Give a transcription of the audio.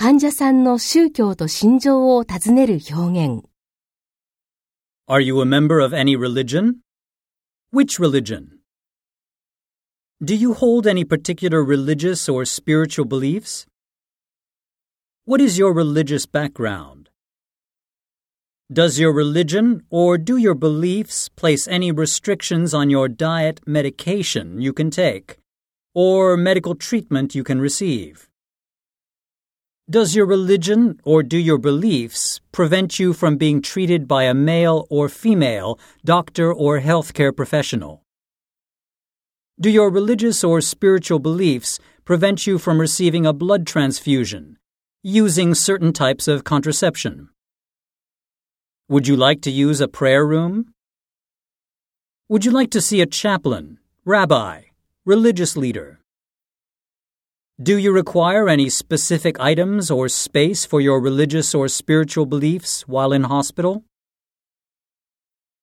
患者さんの宗教と心情を尋ねる表現。 Are you a member of any religion? Which religion? Do you hold any particular religious or spiritual beliefs? What is your religious background? Does your religion or do your beliefs place any restrictions on your diet, medication you can take, or medical treatment you can receive? Does your religion or do your beliefs prevent you from being treated by a male or female doctor or healthcare professional? Do your religious or spiritual beliefs prevent you from receiving a blood transfusion, using certain types of contraception? Would you like to use a prayer room? Would you like to see a chaplain, rabbi, religious leader? Do you require any specific items or space for your religious or spiritual beliefs while in hospital?